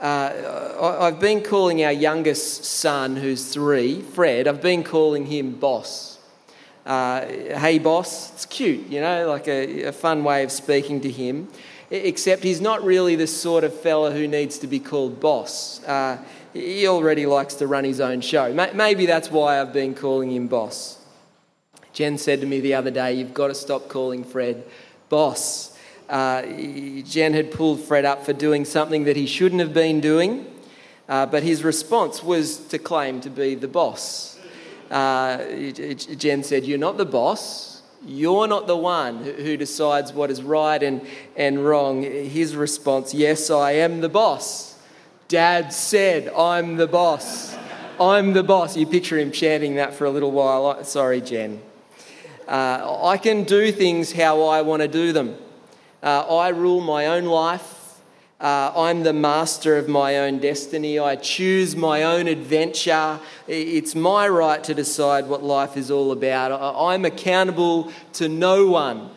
uh, I've been calling our youngest son, who's three, Fred, I've been calling him boss. Uh, hey, boss. It's cute, you know, like a, a, fun way of speaking to him. Except he's not really the sort of fella who needs to be called boss. Uh, he already likes to run his own show. Maybe that's why I've been calling him boss. Jen said to me the other day, You've got to stop calling Fred boss uh, Jen had pulled Fred up for doing something that he shouldn't have been doing, uh, but his response was to claim to be the boss. Uh, Jen said, You're not the boss. You're not the one who decides what is right and, and wrong. His response, Yes, I am the boss. Dad said, I'm the boss. I'm the boss. You picture him chanting that for a little while. Sorry, Jen. Uh, I can do things how I want to do them. Uh, I rule my own life. Uh, I'm the master of my own destiny. I choose my own adventure. It's my right to decide what life is all about. I'm accountable to no one.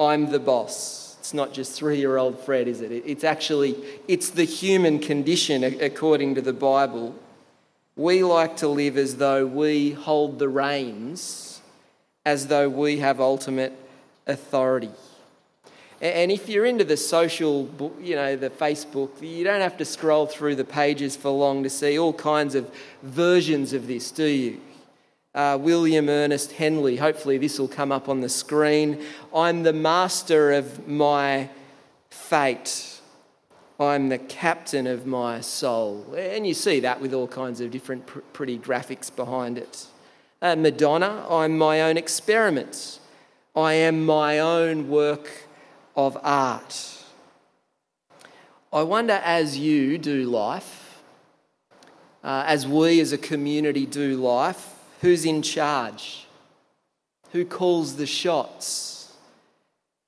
I'm the boss. It's not just three-year-old Fred, is it? It's actually it's the human condition according to the Bible. We like to live as though we hold the reins, as though we have ultimate authority. And if you're into the social, you know, the Facebook, you don't have to scroll through the pages for long to see all kinds of versions of this, do you? Uh, William Ernest Henley, hopefully this will come up on the screen. I'm the master of my fate. I'm the captain of my soul. And you see that with all kinds of different pr- pretty graphics behind it. Uh, Madonna, I'm my own experiment. I am my own work of art. I wonder, as you do life, uh, as we as a community do life, who's in charge? Who calls the shots?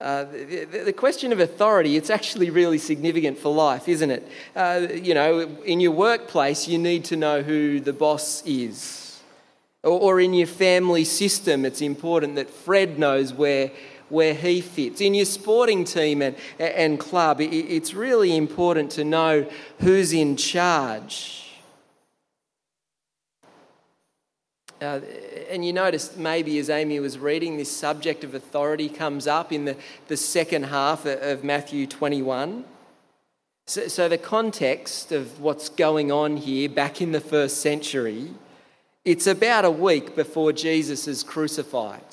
Uh, the, the, question of authority, it's actually really significant for life, isn't it? Uh, you know, in your workplace, you need to know who the boss is. Or, or in your family system, it's important that Fred knows where where he fits. In your sporting team and, and club, it's really important to know who's in charge. Uh, and you noticed maybe as Amy was reading, this subject of authority comes up in the, the second half of Matthew 21. So, so, the context of what's going on here back in the first century, it's about a week before Jesus is crucified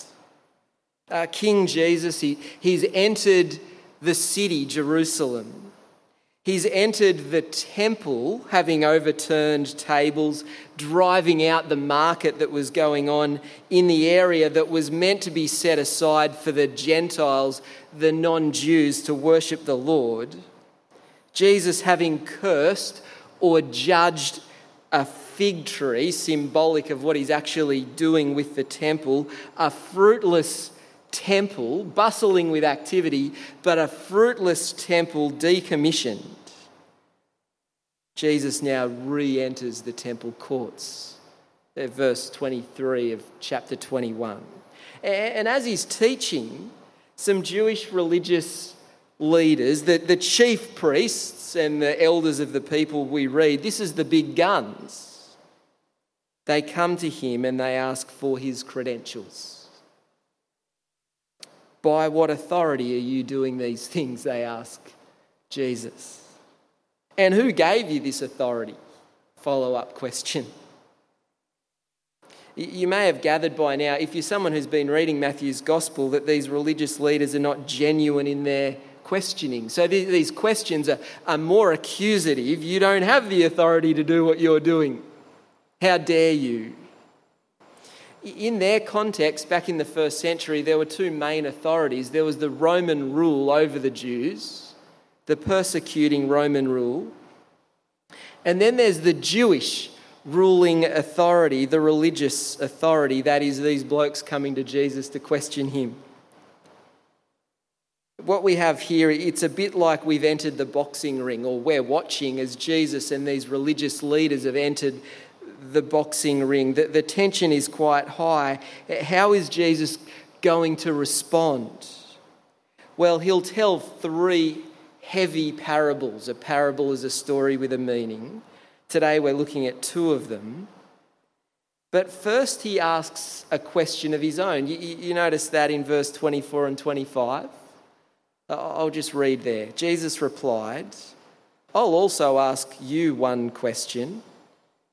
uh, King Jesus, he, he's entered the city, Jerusalem. He's entered the temple, having overturned tables, driving out the market that was going on in the area that was meant to be set aside for the Gentiles, the non Jews, to worship the Lord. Jesus, having cursed or judged a fig tree, symbolic of what he's actually doing with the temple, a fruitless temple, bustling with activity, but a fruitless temple decommissioned. Jesus now re enters the temple courts. Verse 23 of chapter 21. And as he's teaching, some Jewish religious leaders, the, the chief priests and the elders of the people we read, this is the big guns. They come to him and they ask for his credentials. By what authority are you doing these things? They ask Jesus. And who gave you this authority? Follow up question. You may have gathered by now, if you're someone who's been reading Matthew's gospel, that these religious leaders are not genuine in their questioning. So these questions are, are more accusative. You don't have the authority to do what you're doing. How dare you? In their context, back in the first century, there were two main authorities. There was the Roman rule over the Jews, the persecuting Roman rule. And then there's the Jewish ruling authority, the religious authority, that is, these blokes coming to Jesus to question him. What we have here, it's a bit like we've entered the boxing ring, or we're watching as Jesus and these religious leaders have entered the boxing ring. The, the tension is quite high. How is Jesus going to respond? Well, he'll tell three heavy parables. A parable is a story with a meaning. Today we're looking at two of them. But first, he asks a question of his own. You, you, notice that in verse 24 and 25? I'll just read there. Jesus replied, I'll also ask you one question.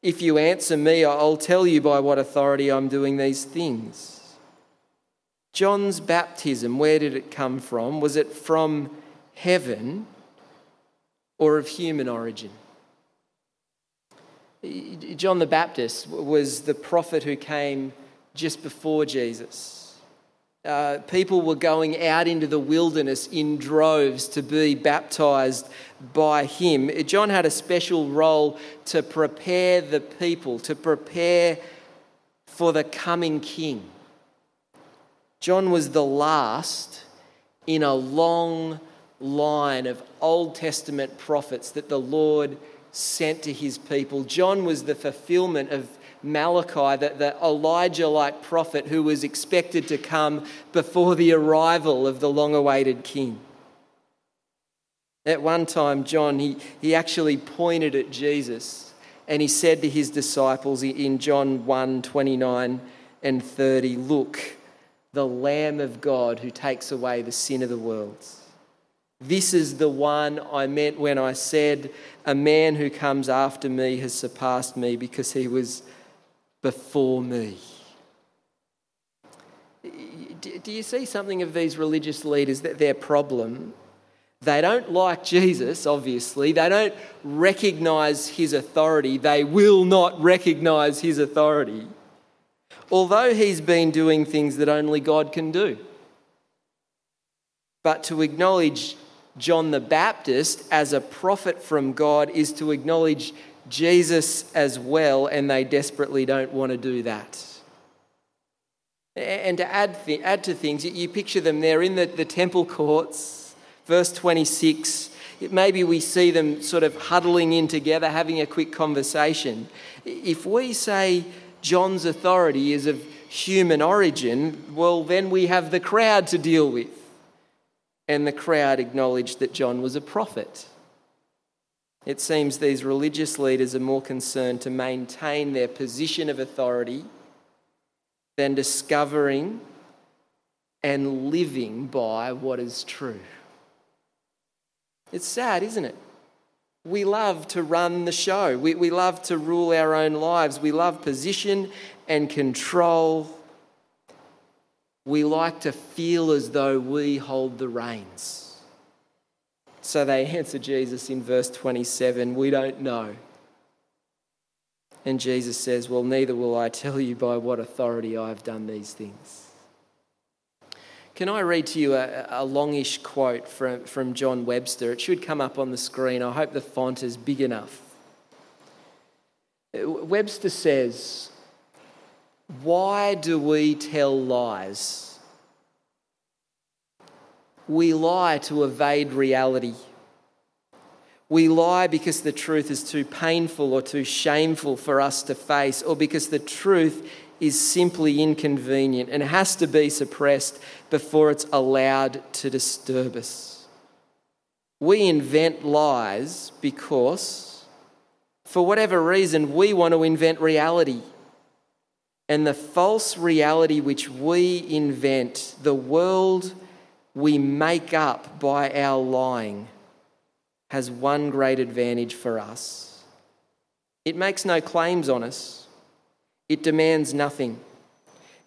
If you answer me, I'll tell you by what authority I'm doing these things. John's baptism, where did it come from? Was it from heaven or of human origin? John the Baptist was the prophet who came just before Jesus. Uh, people were going out into the wilderness in droves to be baptized by him. John had a special role to prepare the people, to prepare for the coming king. John was the last in a long line of Old Testament prophets that the Lord sent to his people. John was the fulfillment of Malachi, the, the Elijah like prophet who was expected to come before the arrival of the long awaited king. At one time, John, he, he actually pointed at Jesus and he said to his disciples in John 1 29 and 30, Look, the Lamb of God who takes away the sin of the world. This is the one I meant when I said, A man who comes after me has surpassed me because he was before me. Do you see something of these religious leaders that their problem? They don't like Jesus, obviously. They don't recognize his authority. They will not recognize his authority. Although he's been doing things that only God can do. But to acknowledge John the Baptist as a prophet from God is to acknowledge Jesus as well, and they desperately don't want to do that. And to add, th- add to things, you picture them there in the, the temple courts, verse 26. Maybe we see them sort of huddling in together, having a quick conversation. If we say John's authority is of human origin, well, then we have the crowd to deal with and the crowd acknowledged that John was a prophet. It seems these religious leaders are more concerned to maintain their position of authority than discovering and living by what is true. It's sad, isn't it? We love to run the show. We, we love to rule our own lives. We love position and control we like to feel as though we hold the reins. So they answer Jesus in verse 27 We don't know. And Jesus says, Well, neither will I tell you by what authority I have done these things. Can I read to you a, a longish quote from, from John Webster? It should come up on the screen. I hope the font is big enough. Uh, Webster says, why do we tell lies? We lie to evade reality. We lie because the truth is too painful or too shameful for us to face, or because the truth is simply inconvenient and has to be suppressed before it's allowed to disturb us. We invent lies because, for whatever reason, we want to invent reality and the false reality which we invent, the world we make up by our lying, has one great advantage for us. It makes no claims on us, it demands nothing.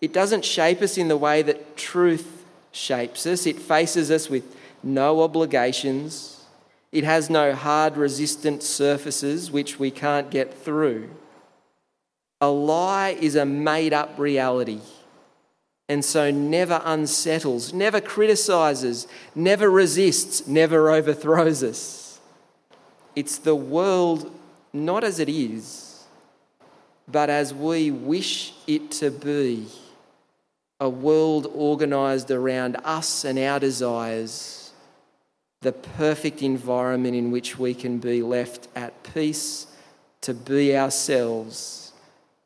It doesn't shape us in the way that truth shapes us, it faces us with no obligations. It has no hard, resistant surfaces which we can't get through. A lie is a made up reality and so never unsettles, never criticizes, never resists, never overthrows us. It's the world not as it is, but as we wish it to be a world organized around us and our desires, the perfect environment in which we can be left at peace to be ourselves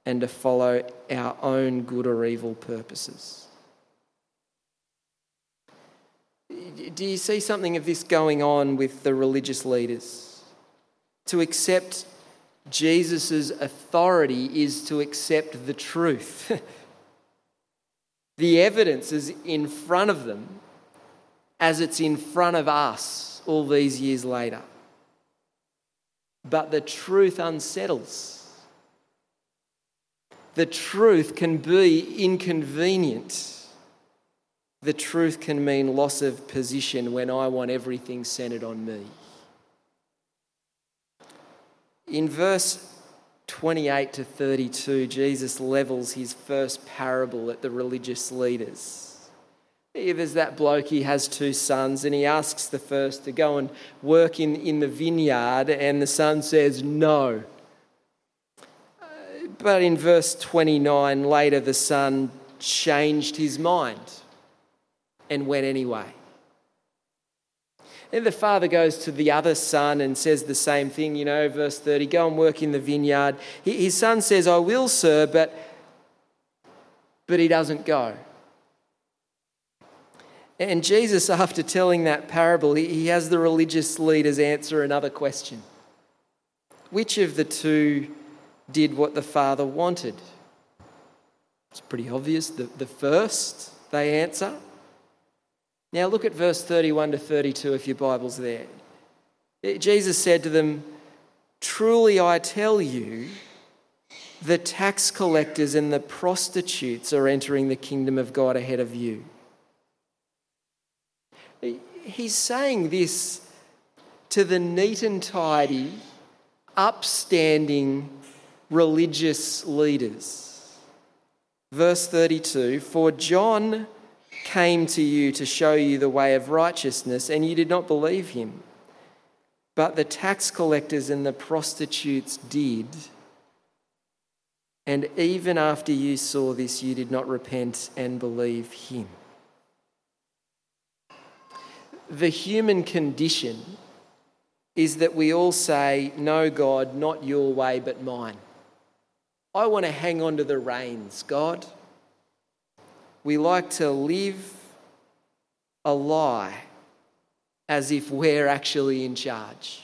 and to follow our own good or evil purposes. Do you see something of this going on with the religious leaders? To accept Jesus' authority is to accept the truth. the evidence is in front of them as it's in front of us all these years later. But the truth unsettles. The truth can be inconvenient. The truth can mean loss of position when I want everything centered on me. In verse 28 to 32, Jesus levels his first parable at the religious leaders. There's that bloke, he has two sons, and he asks the first to go and work in, in the vineyard, and the son says no. But in verse 29, later the son changed his mind and went anyway. Then the father goes to the other son and says the same thing, you know, verse 30 go and work in the vineyard. His son says, I will, sir, but, but he doesn't go. And Jesus, after telling that parable, he has the religious leaders answer another question Which of the two did what the father wanted? It's pretty obvious. The, the first, they answer. Now look at verse 31 to 32 if your Bible's there. Eh, Jesus said to them, Truly I tell you, the tax collectors and the prostitutes are entering the kingdom of God ahead of you. Eh, he's saying this to the neat and tidy, upstanding religious leaders. Verse 32 For John came to you to show you the way of righteousness, and you did not believe him. But the tax collectors and the prostitutes did. And even after you saw this, you did not repent and believe him. The human condition is that we all say, No, God, not your way, but mine. I want to hang on to the reins, God. We like to live a lie as if we're actually in charge.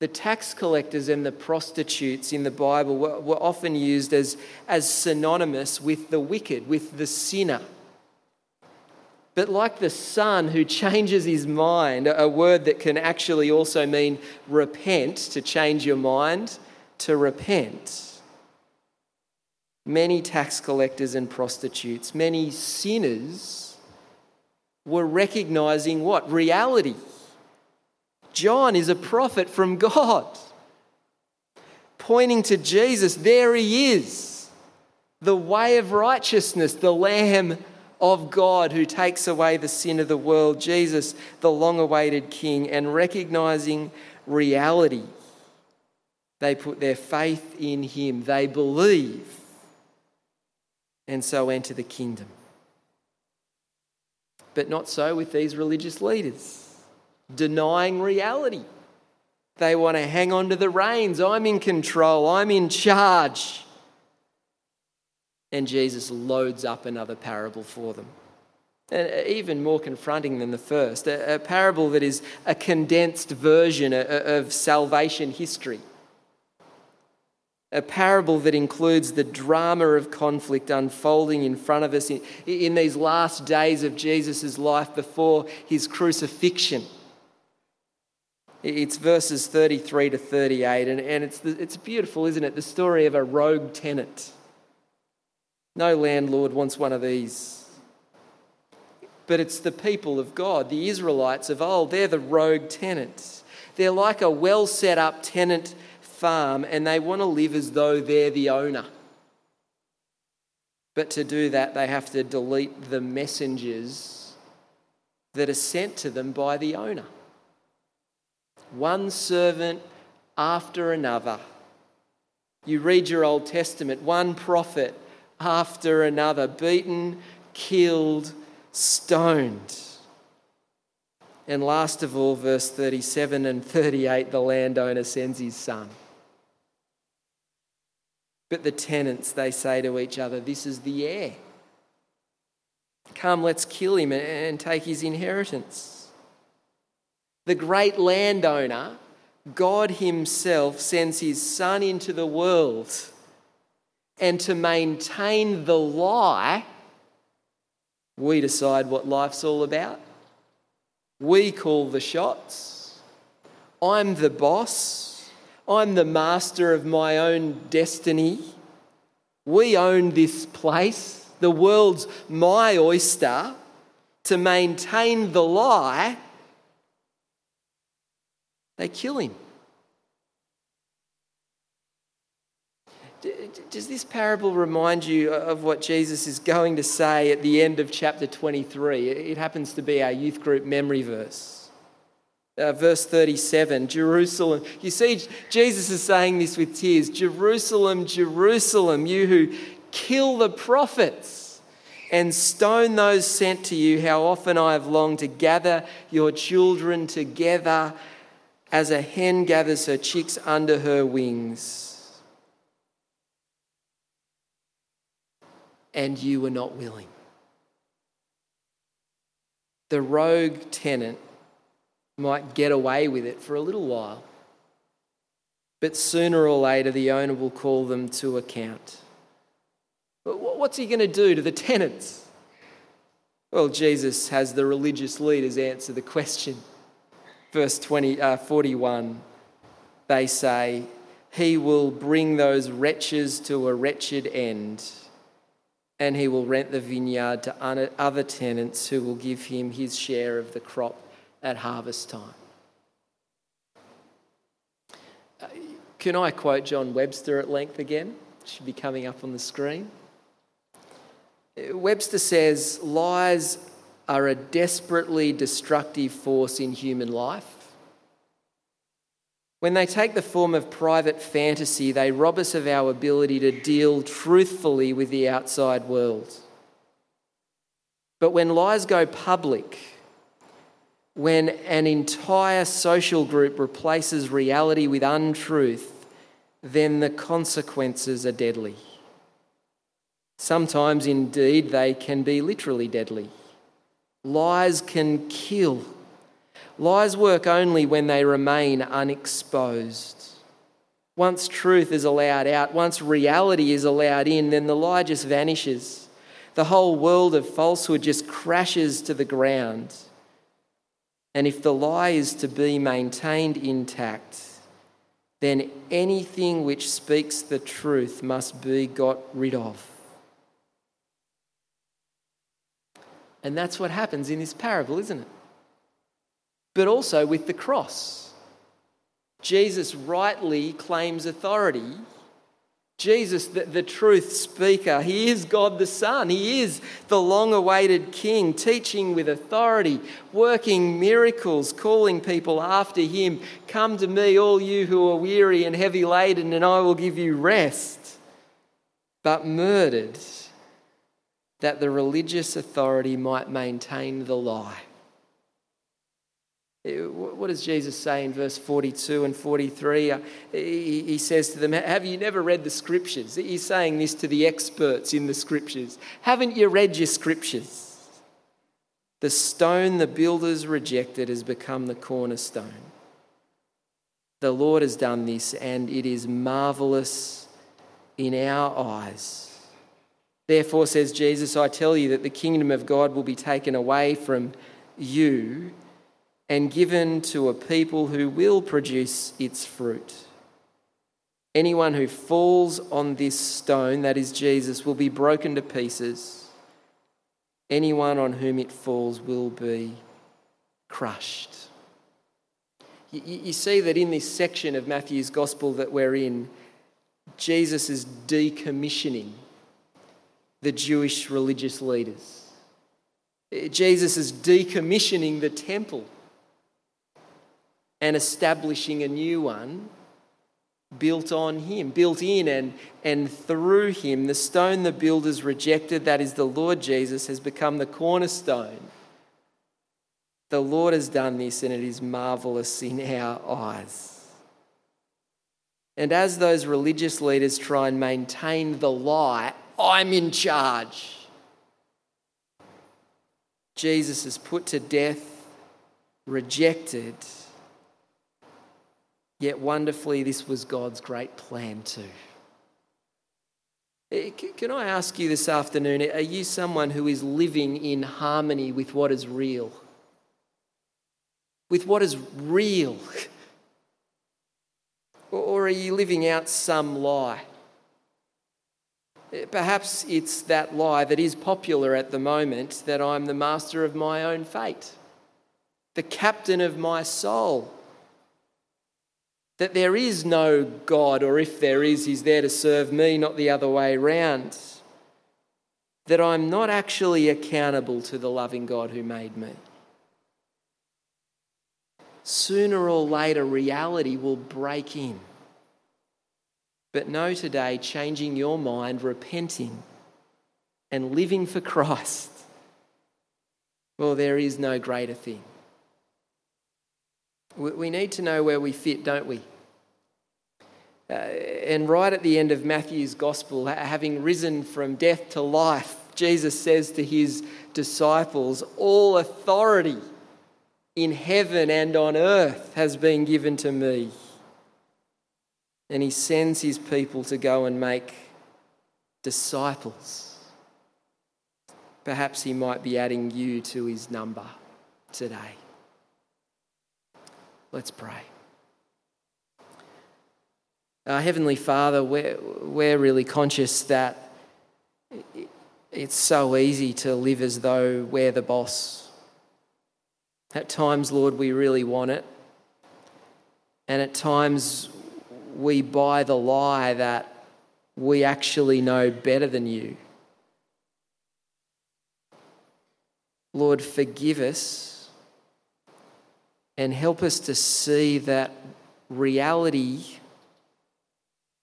The tax collectors and the prostitutes in the Bible were, were often used as, as synonymous with the wicked, with the sinner. But like the son who changes his mind, a word that can actually also mean repent, to change your mind, to repent many tax collectors and prostitutes, many sinners were recognizing what? Reality. John is a prophet from God, pointing to Jesus. There he is, the way of righteousness, the Lamb of God who takes away the sin of the world, Jesus, the long awaited King, and recognizing reality. They put their faith in him. They believe and so enter the kingdom. But not so with these religious leaders, denying reality. They want to hang on to the reins. I'm in control, I'm in charge. And Jesus loads up another parable for them. And uh, even more confronting than the first, a, parable that is a condensed version uh, uh, of salvation history a parable that includes the drama of conflict unfolding in front of us in, in these last days of Jesus' life before his crucifixion. It's verses 33 to 38, and, and it's, it's beautiful, isn't it? The story of a rogue tenant. No landlord wants one of these. But it's the people of God, the Israelites of old. They're the rogue tenants. They're like a well set up tenant farm and they want to live as though they're the owner. But to do that, they have to delete the messengers that are sent to them by the owner. One servant after another. You read your Old Testament, one prophet after another, beaten, killed, stoned. And last of all, verse 37 and 38, the landowner sends his son. But the tenants, they say to each other, This is the heir. Come, let's kill him and take his inheritance. The great landowner, God Himself, sends His Son into the world. And to maintain the lie, we decide what life's all about. We call the shots. I'm the boss. I'm the master of my own destiny. We own this place. The world's my oyster. To maintain the lie, they kill him. Does this parable remind you of what Jesus is going to say at the end of chapter 23? It happens to be our youth group memory verse. Uh, verse 37 Jerusalem. You see, Jesus is saying this with tears Jerusalem, Jerusalem, you who kill the prophets and stone those sent to you, how often I have longed to gather your children together as a hen gathers her chicks under her wings. And you were not willing. The rogue tenant might get away with it for a little while, but sooner or later the owner will call them to account. But what's he going to do to the tenants? Well, Jesus has the religious leaders answer the question. Verse 20, uh, 41, they say, He will bring those wretches to a wretched end, and he will rent the vineyard to other tenants who will give him his share of the crop at harvest time. Uh, can I quote John Webster at length again? It should be coming up on the screen. Uh, Webster says lies are a desperately destructive force in human life. When they take the form of private fantasy, they rob us of our ability to deal truthfully with the outside world. But when lies go public, when an entire social group replaces reality with untruth, then the consequences are deadly. Sometimes, indeed, they can be literally deadly. Lies can kill. Lies work only when they remain unexposed. Once truth is allowed out, once reality is allowed in, then the lie just vanishes. The whole world of falsehood just crashes to the ground. And if the lie is to be maintained intact, then anything which speaks the truth must be got rid of. And that's what happens in this parable, isn't it? But also with the cross. Jesus rightly claims authority Jesus, the, the, truth speaker, he is God the Son. He is the long awaited King, teaching with authority, working miracles, calling people after him. Come to me, all you who are weary and heavy laden, and I will give you rest. But murdered that the religious authority might maintain the lie. What does Jesus say in verse 42 and 43? Uh, he says to them, Have you never read the scriptures? He's saying this to the experts in the scriptures. Haven't you read your scriptures? The stone the builders rejected has become the cornerstone. The Lord has done this, and it is marvelous in our eyes. Therefore, says Jesus, I tell you that the kingdom of God will be taken away from you and given to a people who will produce its fruit. Anyone who falls on this stone, that is Jesus, will be broken to pieces. Anyone on whom it falls will be crushed. You, see that in this section of Matthew's gospel that we're in, Jesus is decommissioning the Jewish religious leaders. Jesus is decommissioning the temple and establishing a new one built on him, built in and, and through him. The stone the builders rejected, that is the Lord Jesus, has become the cornerstone. The Lord has done this, and it is marvelous in our eyes. And as those religious leaders try and maintain the lie, I'm in charge. Jesus is put to death, rejected. Yet wonderfully, this was God's great plan too. Eh, can I ask you this afternoon are you someone who is living in harmony with what is real? With what is real? Or are you living out some lie? Eh, perhaps it's that lie that is popular at the moment that I'm the master of my own fate, the captain of my soul that there is no God, or if there is, He's there to serve me, not the other way around. That I'm not actually accountable to the loving God who made me. Sooner or later, reality will break in. But know today, changing your mind, repenting, and living for Christ, well, there is no greater thing. We need to know where we fit, don't we? Uh, and right at the end of Matthew's gospel, having risen from death to life, Jesus says to his disciples, All authority in heaven and on earth has been given to me. And he sends his people to go and make disciples. Perhaps he might be adding you to his number today. Let's pray. Uh, Heavenly Father, we're, we're really conscious that it's so easy to live as though we're the boss. At times, Lord, we really want it. And at times, we buy the lie that we actually know better than you. Lord, forgive us and help us to see that reality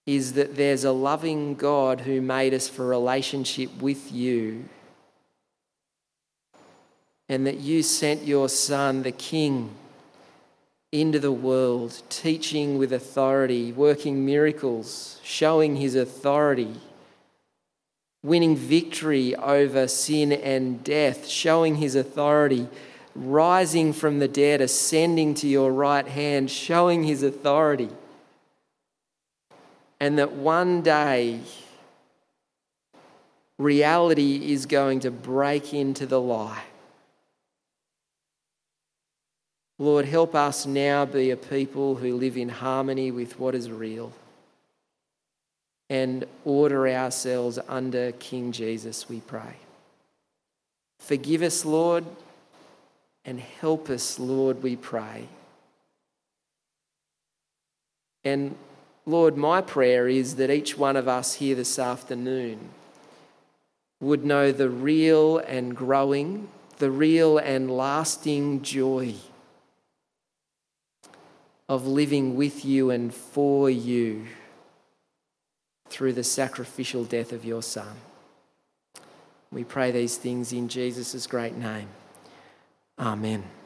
is that there's a loving God who made us for relationship with you, and that you sent your Son, the King, into the world, teaching with authority, working miracles, showing his authority, winning victory over sin and death, showing his authority rising from the dead, ascending to your right hand, showing his authority. And that one day, reality is going to break into the lie. Lord, help us now be a people who live in harmony with what is real and order ourselves under King Jesus, we pray. Forgive us, Lord and help us, Lord, we pray. And Lord, my prayer is that each one of us here this afternoon would know the real and growing, the real and lasting joy of living with you and for you through the sacrificial death of your Son. We pray these things in Jesus' great name. Amen.